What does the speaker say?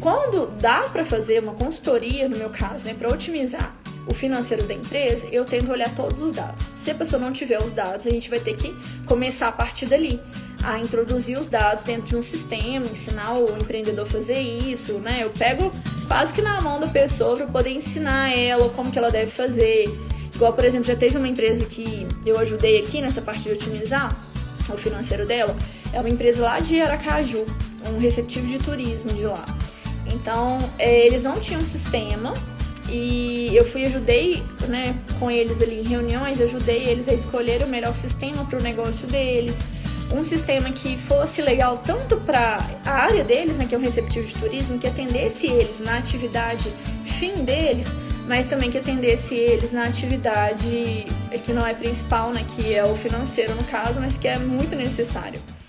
Quando dá para fazer uma consultoria, no meu caso, né, para otimizar o financeiro da empresa, eu tento olhar todos os dados. Se a pessoa não tiver os dados, a gente vai ter que começar a partir dali, a introduzir os dados dentro de um sistema, ensinar o empreendedor a fazer isso, né? Eu pego quase que na mão da pessoa para poder ensinar ela como que ela deve fazer. Igual, por exemplo, já teve uma empresa que eu ajudei aqui nessa parte de otimizar o financeiro dela. É uma empresa lá de Aracaju, um receptivo de turismo de lá. Então, é, eles não tinham sistema e eu fui ajudei, né, com eles ali em reuniões, ajudei eles a escolher o melhor sistema para o negócio deles, um sistema que fosse legal tanto para a área deles, né, que é o receptivo de turismo, que atendesse eles na atividade fim deles, mas também que atendesse eles na atividade que não é principal, né, que é o financeiro no caso, mas que é muito necessário.